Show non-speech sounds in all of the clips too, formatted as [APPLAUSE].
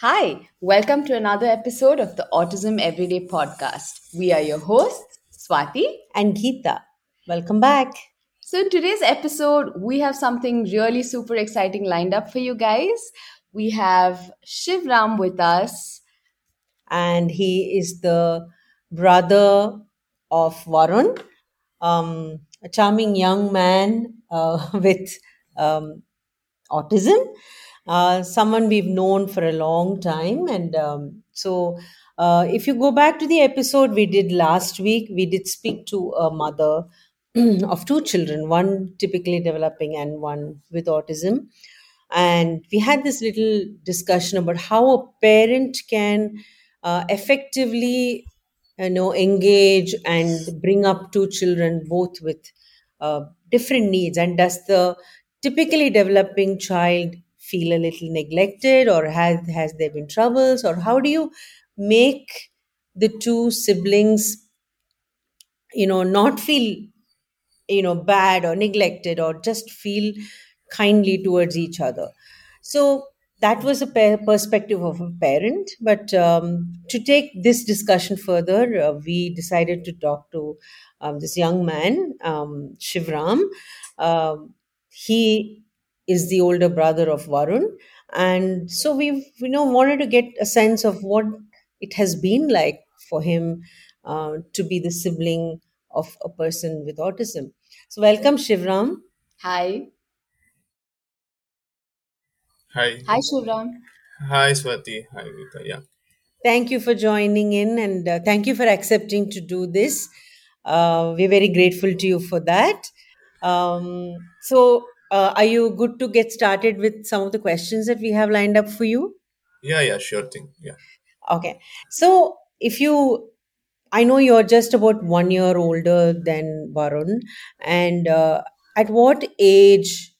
Hi, welcome to another episode of the Autism Everyday podcast. We are your hosts, Swati and Geeta. Welcome back. So, in today's episode, we have something really super exciting lined up for you guys. We have Shivram with us, and he is the brother of Varun, um, a charming young man uh, [LAUGHS] with um, autism uh, someone we've known for a long time. And um, so, uh, if you go back to the episode we did last week, we did speak to a mother [CLEARS THROAT] of two children, one typically developing and one with autism. And we had this little discussion about how a parent can uh, effectively you know engage and bring up two children both with uh, different needs and does the typically developing child feel a little neglected or has has there been troubles? Or how do you make the two siblings you know not feel you know bad or neglected or just feel kindly towards each other? So that was a perspective of a parent but um, to take this discussion further uh, we decided to talk to um, this young man um, shivram. Um, he is the older brother of Varun. And so we've, you know, wanted to get a sense of what it has been like for him uh, to be the sibling of a person with autism. So welcome, Shivram. Hi. Hi. Hi, Shivram. Hi, Swati. Hi, Geeta. Yeah. Thank you for joining in and uh, thank you for accepting to do this. Uh, we're very grateful to you for that. Um, so, uh, are you good to get started with some of the questions that we have lined up for you? Yeah, yeah, sure thing. Yeah. Okay. So, if you, I know you're just about one year older than Varun, and uh, at what age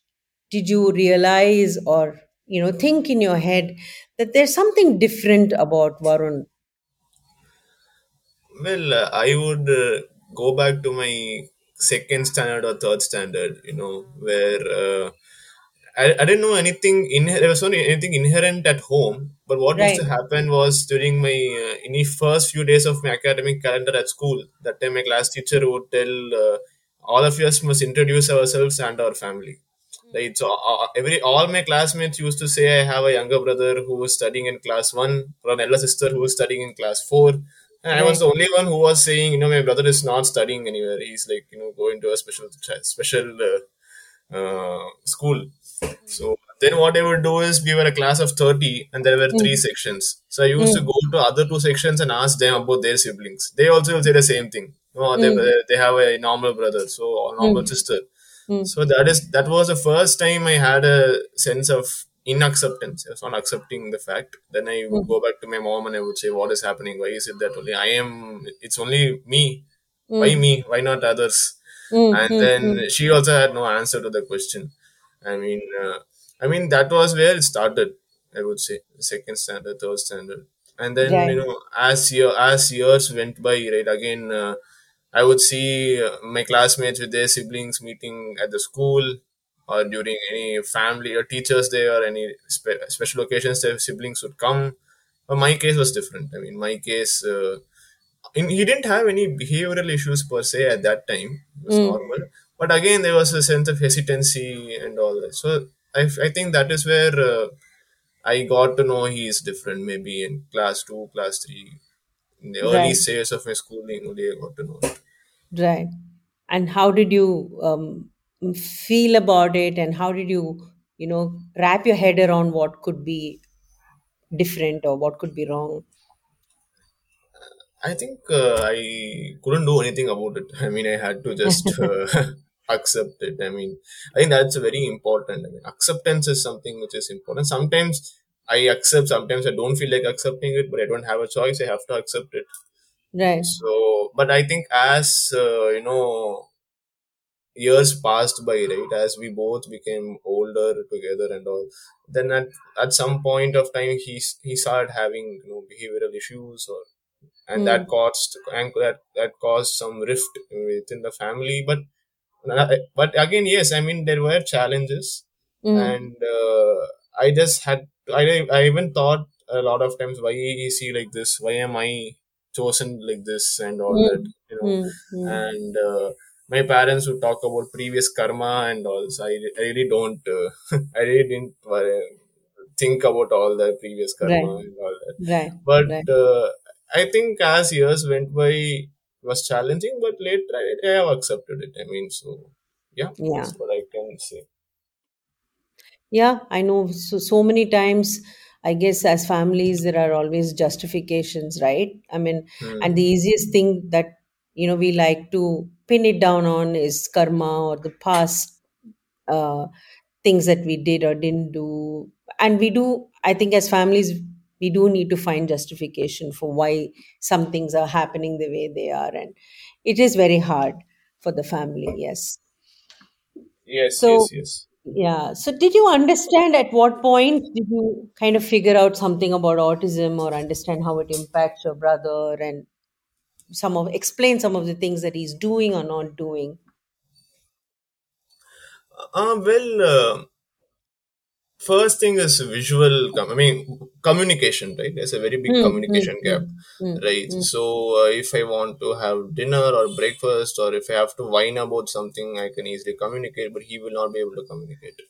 did you realize or you know think in your head that there's something different about Varun? Well, uh, I would uh, go back to my second standard or third standard, you know, where uh, I, I didn't know anything, in, there was not anything inherent at home. But what right. used to happen was during my, uh, in the first few days of my academic calendar at school, that time my class teacher would tell uh, all of us must introduce ourselves and our family. Right, so uh, every all my classmates used to say I have a younger brother who was studying in class one, or an elder sister who was studying in class four, and I was the only one who was saying, you know, my brother is not studying anywhere. He's like, you know, going to a special special uh, uh, school. So then what I would do is we were a class of 30 and there were three mm. sections. So I used to go to other two sections and ask them about their siblings. They also will say the same thing. Oh, they, they have a normal brother, so a normal sister. So that is that was the first time I had a sense of inacceptance. I was not accepting the fact. Then I would go back to my mom and I would say, "What is happening? Why is it that only I am? It's only me. Why me? Why not others?" And then she also had no answer to the question. I mean, uh, I mean that was where it started. I would say second standard, third standard, and then you know as year as years went by, right again. Uh, I would see uh, my classmates with their siblings meeting at the school or during any family or teachers day or any spe- special occasions their siblings would come. But my case was different. I mean my case uh, in, he didn't have any behavioral issues per se at that time. It was mm. normal. But again there was a sense of hesitancy and all that. So i, I think that is where uh, i got to know he is different. Maybe in class 2 class 3 in the early right. stages of my schooling only i got to know it. right. And how did you um, feel about it and how did you you know wrap your head around what could be different or what could be wrong? I think uh, i couldn't do anything about it. [LAUGHS] I mean i had to just [LAUGHS] uh, [LAUGHS] accept it. I mean i think that's very important. I mean acceptance is something which is important. Sometimes i accept sometimes i don't feel like accepting it but i don't have a choice. I have to accept it. Right. So but i think as uh, you know years passed by right as we both became older together and all then at, at some point of time he he started having you know behavioral issues or and mm. that caused and that, that caused some rift within the family but but again yes i mean there were challenges mm. and uh, i just had I, I even thought a lot of times why is he like this why am i chosen like this and all that Mm, you know mm, mm. and uh, my parents would talk about previous karma and all so i, I really don't uh, [LAUGHS] i really didn't think about all the previous karma Right, and all that right, but right. uh, i think as years went by it was challenging but later I, I have accepted it i mean so yeah Yeah. that's what i can say Yeah, I know so so many times I guess as families there are always justifications, right? I mean, and the Hmm. easiest thing that you know we like to pin it down on is karma or the past uh, things that we did or didn't do. And we do, I think, as families, we do need to find justification for why some things are happening the way they are. And it is very hard for the family, yes. yes So, yes yes yeah. So, did you understand at what point did you kind of figure out something about autism or understand how it impacts your brother and some of explain some of the things that he's doing or not doing? uh, well uh, first thing is visual com- i mean communication right? There's a very big Mm, mm, communication gap mm, mm, right? mm. so uh, if i want to have dinner or breakfast or if i have to whine about something i can easily communicate but he will not be able to communicate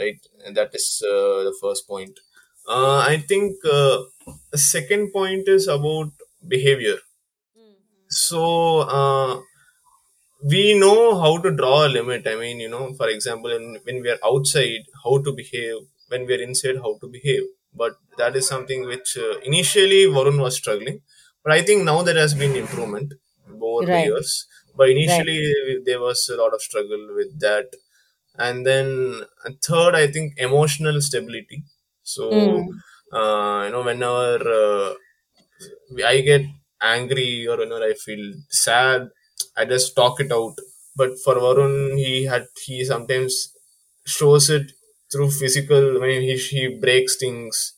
right? And that is uh, the first point. Uh, i think uh, the second point is about behavior so uh, we know how to draw a limit. I mean, you know, for example, in, when we are outside, how to behave. When we are inside, how to behave. But that is something which uh, initially Varun was struggling. But I think now there has been improvement over the Right, years. But right. initially there was a lot of struggle with that. And then uh, third, I think emotional stability. So, Mm, uh, you know, whenever uh, I get angry or whenever I feel sad, I just talk it out. But for Varun, he had he sometimes shows it through physical. I mean, he he breaks things,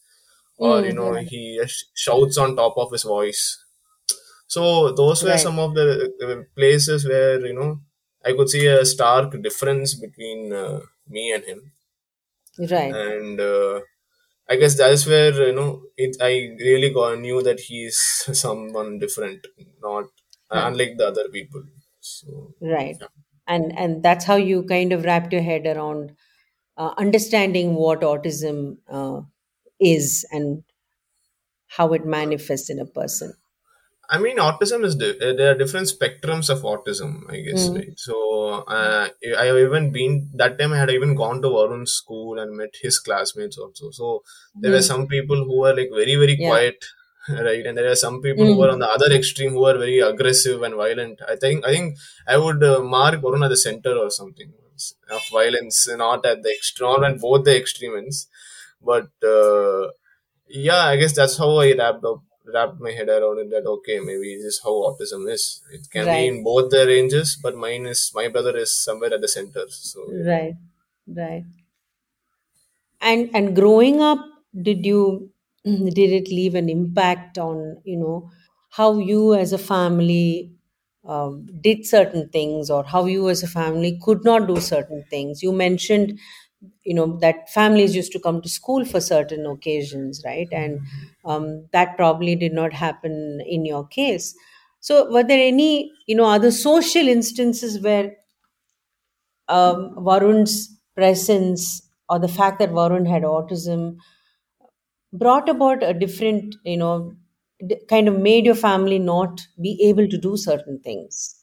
or you mm, know, right, he shouts on top of his voice. So those were right, some of the places where you know I could see a stark difference between uh, me and him, right. and uh, I guess that's where you know it. I really got knew that he's [LAUGHS] someone different, not uh, unlike the other people. So Right. yeah. And and that's how you kind of wrapped your head around uh, understanding what autism uh, is and how it manifests in a person. I mean, autism is di- uh, there are different spectrums of autism, I guess, Mm, right? So uh, I have even been that time. I had even gone to Varun's school and met his classmates also. So there were mm, some people who were like very very yeah. quiet, [LAUGHS] right? And there are some people who were on Mm, the other extreme who are very aggressive and violent. I think I think I would uh, mark Varun at the center or something of violence, not at the extreme, not at both the extreme ends, but. Uh, yeah i guess that's how i wrapped up wrapped my head around it that okay maybe this is how autism is it can be in both the ranges but mine is my brother is somewhere at the center so Right. Right. And and growing up, did you [CLEARS THROAT] did it leave an impact on, you know, how you as a family um, did certain things or how you as a family could not do certain things? You mentioned, you know, that families used to come to school for certain occasions, right? And um, that probably did not happen in your case. So, were there any, you know, other social instances where um, Varun's presence or the fact that Varun had autism brought about a different, you know, kind of made your family not be able to do certain things.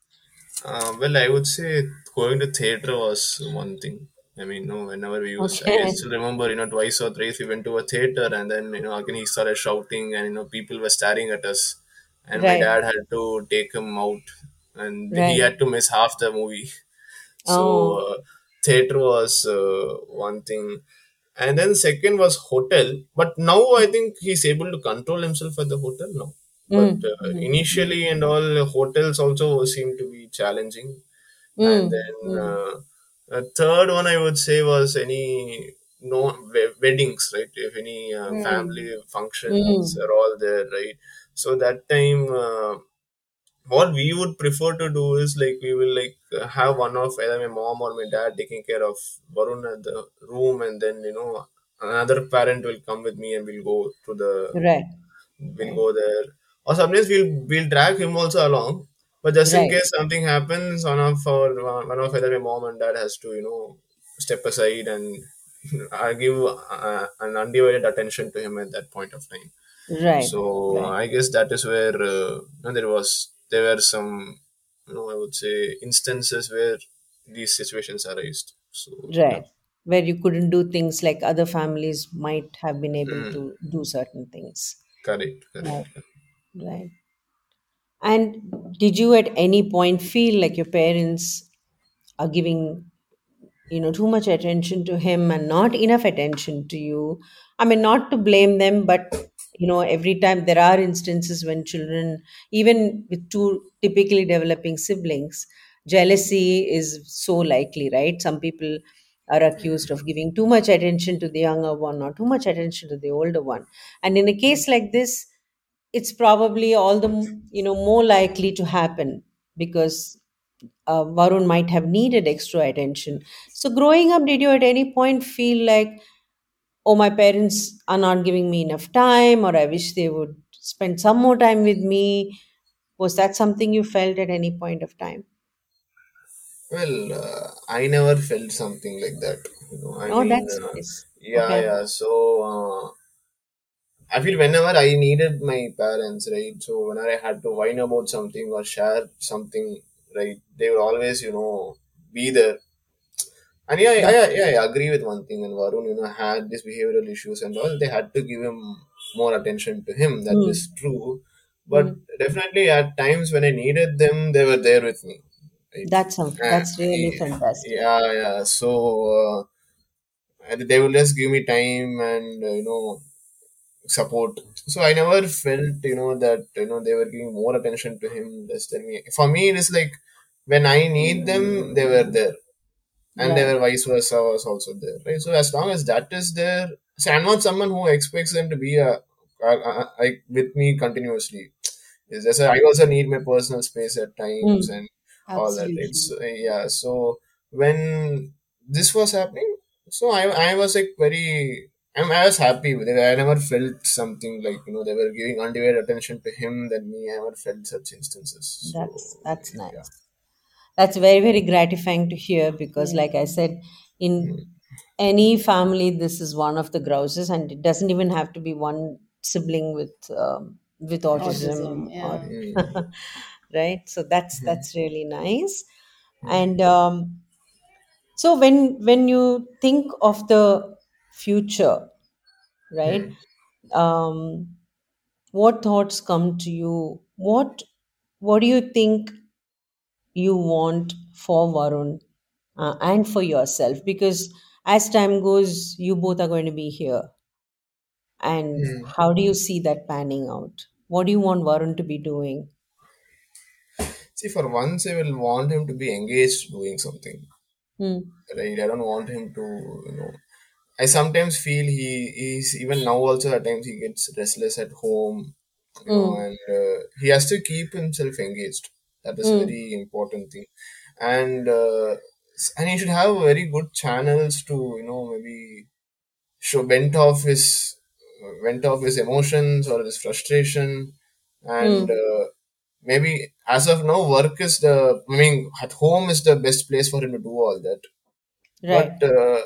uh, well i would say going to theater was one thing i mean no whenever we used i still remember you know twice or thrice we went to a theater and then you know again he started shouting and you know people were staring at us. And my dad had to take him out and he had to miss half the movie. So Oh, uh, theater was uh, one thing, and then second was hotel. But now I think he's able to control himself at the hotel now. But mm, uh, mm, initially and all hotels also seem to be challenging. And mm, then mm, uh, a third one I would say was any no weddings, right? If any uh, mm, family functions mm, are all there, right? So that time. Uh, what we would prefer to do is like we will like have one of either my mom or my dad taking care of Varun at the room and then you know another parent will come with me and we'll go to the Right. we'll Right. go there. Or sometimes we'll we'll drag him also along. But just in case something happens, one of our one of either my mom and dad has to you know step aside and [LAUGHS] I give uh, an undivided attention to him at that point of time. Right. So Right. I guess that is where uh, there was there were some you know I would say instances where these situations arised. So yeah, Right. Where you couldn't do things like other families might have been able Mm, to do certain things. correct, Right. correct. Right. And did you at any point feel like your parents are giving, you know, too much attention to him and not enough attention to you? I mean, not to blame them, but you know, every time there are instances when children, even with two typically developing siblings, jealousy is so likely, right? Some people are accused of giving too much attention to the younger one or too much attention to the older one. And in a case like this, it's probably all the you know more likely to happen because uh, Varun might have needed extra attention. So, growing up, did you at any point feel like, oh, my parents are not giving me enough time, or I wish they would spend some more time with me? Was that something you felt at any point of time? Well, uh, I never felt something like that. You know, I Oh, mean, that's uh, nice. yeah, Okay. yeah. So uh, I feel whenever I needed my parents, right? So whenever I had to whine about something or share something, right? They would always, you know, be there. And yeah, I, That's I, yeah, I agree with one thing. When Varun, you know, had these behavioral issues and all, they had to give him more attention to him. That mm, is true. But mm. definitely at times when I needed them, they were there with me. Right? That's Uh, that's really fantastic. yeah, yeah. So uh, and they will just give me time and uh, you know support. So I never felt you know that you know they were giving more attention to him less than me. For me, it is like when I need them, they were there. And they were vice versa was also there right? So as long as that is there see i'm not someone who expects them to be a, a, with me continuously. It's just i also need my personal space at times Mm, and all that it's yeah so when this was happening so i i was like very I'm, I was happy with it. I never felt something like you know they were giving undivided attention to him than me. I never felt such instances. that's So that's yeah. nice. That's very, very gratifying to hear because, like I said, in any family, this is one of the grouses, and it doesn't even have to be one sibling with um, with Autism. autism or Yeah. Mm. [LAUGHS] right. So that's that's really nice. And um, so when when you think of the future, right? Mm. Um, what thoughts come to you? What what do you think you want for Varun uh, and for yourself because as time goes you both are going to be here and Mm. how do you see that panning out what do you want varun to be doing See, for once, I will want him to be engaged doing something. hmm. Right? I don't want him to, you know. I sometimes feel he is even now also at times he gets restless at home, you know, Mm. and uh, he has to keep himself engaged. That is a Mm. very important thing, and uh, and he should have very good channels to, you know, maybe show vent off his vent off his emotions or his frustration and Mm. uh, maybe as of now work is the i mean at home is the best place for him to do all that right but uh,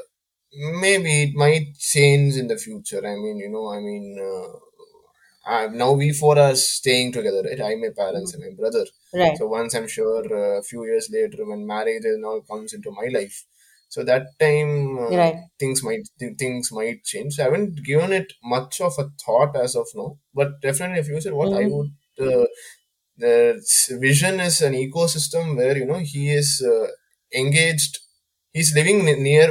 maybe it might change in the future. I mean you know i mean uh, uh, now we four are staying together right? I my parents and my brother. Right. So once i'm sure uh, a few years later when marriage and all comes into my life so that time uh, right. things might th- things might change. So i haven't given it much of a thought as of now but definitely in the future what i Mhm. would uh, the vision is an ecosystem where you know he is uh, engaged he's living near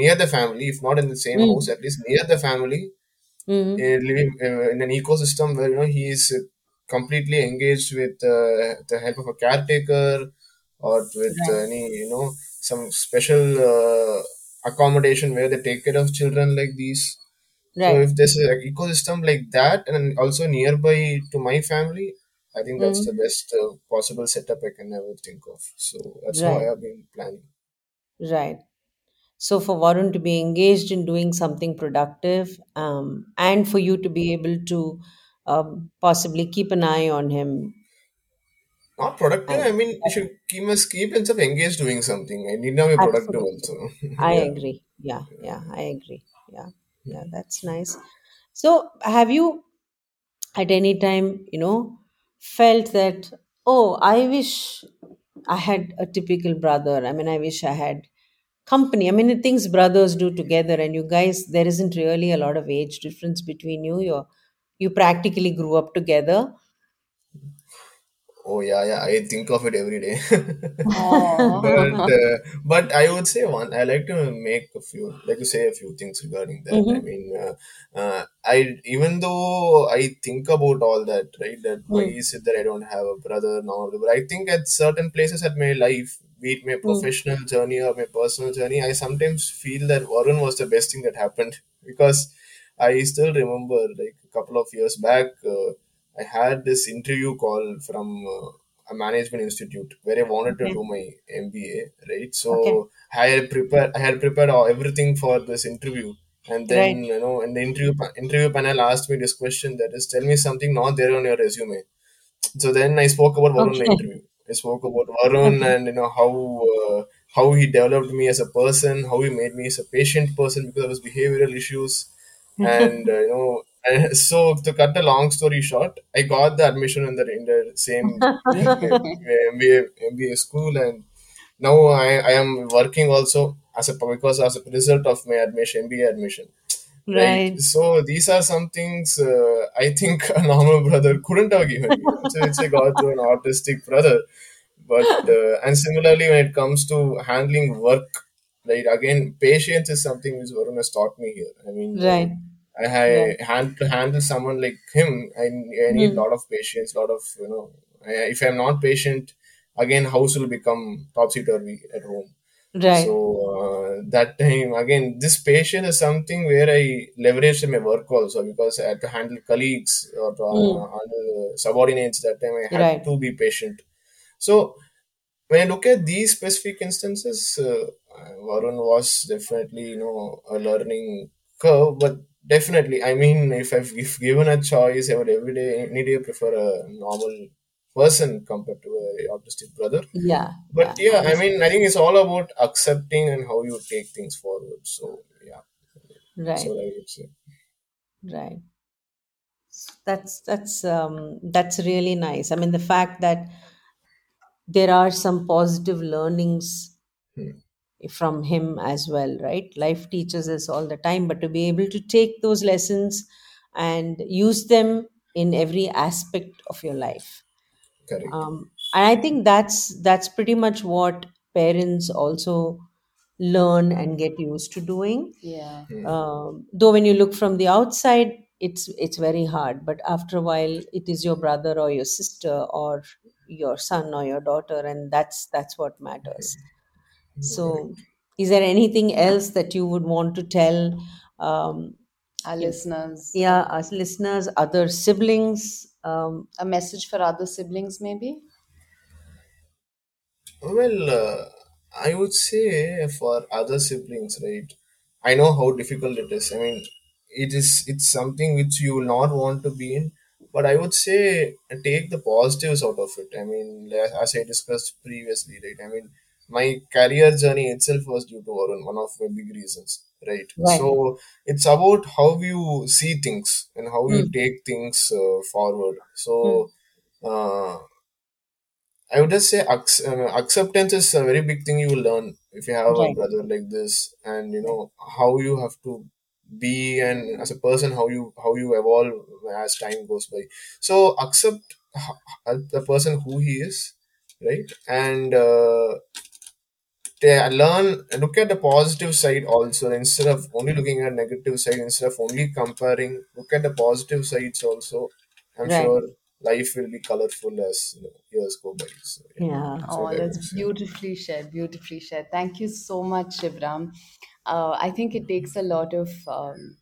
near the family if not in the same house Mm. at least near the family. Mhm. uh, living uh, in an ecosystem where you know he is completely engaged with uh, the help of a caretaker or with right. any you know some special uh, accommodation where they take care of children like these. So if there's an ecosystem like that and also nearby to my family i think that's the Mhm. best uh, possible setup i can ever think of. So that's how i right have been planning right So for Varun to be engaged in doing something productive, um, and for you to be able to um, possibly keep an eye on him, Not productive. I I mean, you should keep must keep himself engaged doing something. I need now be productive absolutely, also. [LAUGHS] I yeah. agree. Yeah, yeah, I agree. Yeah, yeah, that's nice. So have you at any time, you know, felt that, oh, I wish I had a typical brother. I mean, I wish I had company. I mean, the things brothers do together, and you guys, there isn't really a lot of age difference between you. You're, you practically grew up together. Oh yeah, yeah. I think of it every day. [LAUGHS] but uh, but I would say one. I like to make a few, like to say a few things regarding that. I Mm-hmm. mean, uh, uh, I even though I think about all that, right? That why Mm, is it that I don't have a brother now? But I think at certain places at my life, be it my mm, professional journey or my personal journey, I sometimes feel that Varun was the best thing that happened because I still remember like a couple of years back. Uh, I had this interview call from uh, a management institute where I wanted to do my MBA, right? Okay. So I had prepared, I had prepared all, everything for this interview, and then Right. you know, and the interview interview panel asked me this question that is, tell me something not there on your resume. So then I spoke about Varun in the Okay. interview. I spoke about Varun Okay. and you know how uh, how he developed me as a person, how he made me as a patient person because of his behavioral issues, and uh, you know. [LAUGHS] So to cut the long story short, I got the admission in the in the same [LAUGHS] MBA MBA school, and now I, I am working also as a because as a result of my admission MBA admission. Right. Right. so these are some things uh, i think a normal brother couldn't have given me. [LAUGHS] So it's a god to an autistic brother. But uh, and similarly when it comes to handling work right again patience is something which varun has taught me here. I mean uh, Right. I Right. ha- hand to handle someone like him i, I need a Mm, lot of patience a lot of you know I, if i'm not patient again house will become topsy-turvy at home so uh, that time again, this patience is something where I leveraged in my work also because I had to handle colleagues or to Mm, uh, handle subordinates. That time I had right. to be patient. So when I look at these specific instances, uh, Varun was definitely you know a learning curve, but definitely I mean if I've if given a choice, I would every day any day prefer a normal person compared to a autistic brother. Yeah. But Yeah. yeah, I mean, I think it's all about accepting and how you take things forward. So yeah, that's Right. what I would say. Right. That's that's um that's really nice. I mean, the fact that there are some positive learnings Hmm. From him as well, right? Life teaches us all the time, but to be able to take those lessons and use them in every aspect of your life. Correct. Um, and I think that's that's pretty much what parents also learn and get used to doing. Yeah. Hmm. Um, though when you look from the outside, it's it's very hard. But after a while, it is your brother or your sister or your son or your daughter, and that's that's what matters. So, is there anything else that you would want to tell? Um, Our listeners, yeah, us listeners, other siblings. Um, a message for other siblings, maybe? Well, uh, I would say for other siblings, right? I know how difficult it is. I mean, it is it's something which you will not want to be in, but I would say take the positives out of it. I mean, as I discussed previously, right? I mean, my career journey itself was due to Varun, one of my big reasons, right? right. So it's about how you see things and how you Mm, take things uh, forward. mm, So. Uh, I would just say ac- uh, acceptance is a very big thing you will learn if you have a brother like this, and you know how you have to be and as a person how you how you evolve as time goes by. So accept the person who he is, right, and uh, they learn look at the positive side also instead of only looking at negative side instead of only comparing. Look at the positive sides also. I'm Right. sure life will be colorful as you know, years go by. So yeah, Yeah. that's Oh, what I that's would say. beautifully shared, beautifully shared. Thank you so much, Shivram. Uh, I think it takes a lot of um,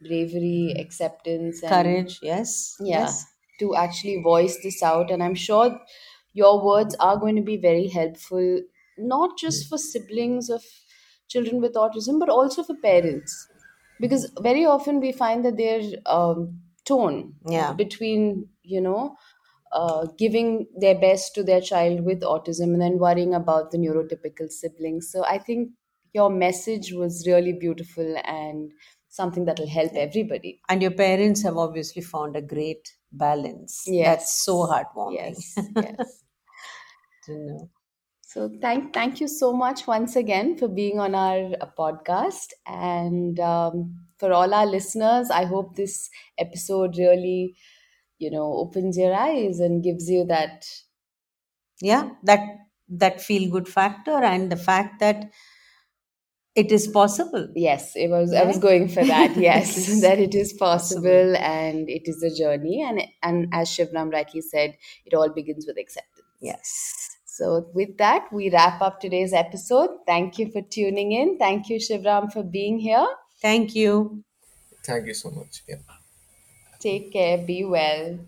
bravery, acceptance, and Courage. Yes. yeah, Yes. to actually voice this out. And I'm sure your words are going to be very helpful, not just for siblings of children with autism, but also for parents. Because very often we find that their um, tone Yeah. between, you know, uh, giving their best to their child with autism and then worrying about the neurotypical siblings. So I think your message was really beautiful and something that will help everybody. And your parents have obviously found a great balance. Yes. That's so heartwarming Yes, [LAUGHS] yes. know. So thank thank you so much once again for being on our uh, podcast, and um, for all our listeners, I hope this episode really, you know, opens your eyes and gives you that. Yeah, that that feel good factor and the fact that it is possible. Yes, it was. I was going for that. [LAUGHS] Yes, is [LAUGHS] that it is possible. possible and it is a journey, and and as Shivram rightly said, it all begins with acceptance. Yes. So, with that, we wrap up today's episode. Thank you for tuning in. Thank you, Shivram, for being here. Thank you. Thank you so much. Yeah. Take care. Be well.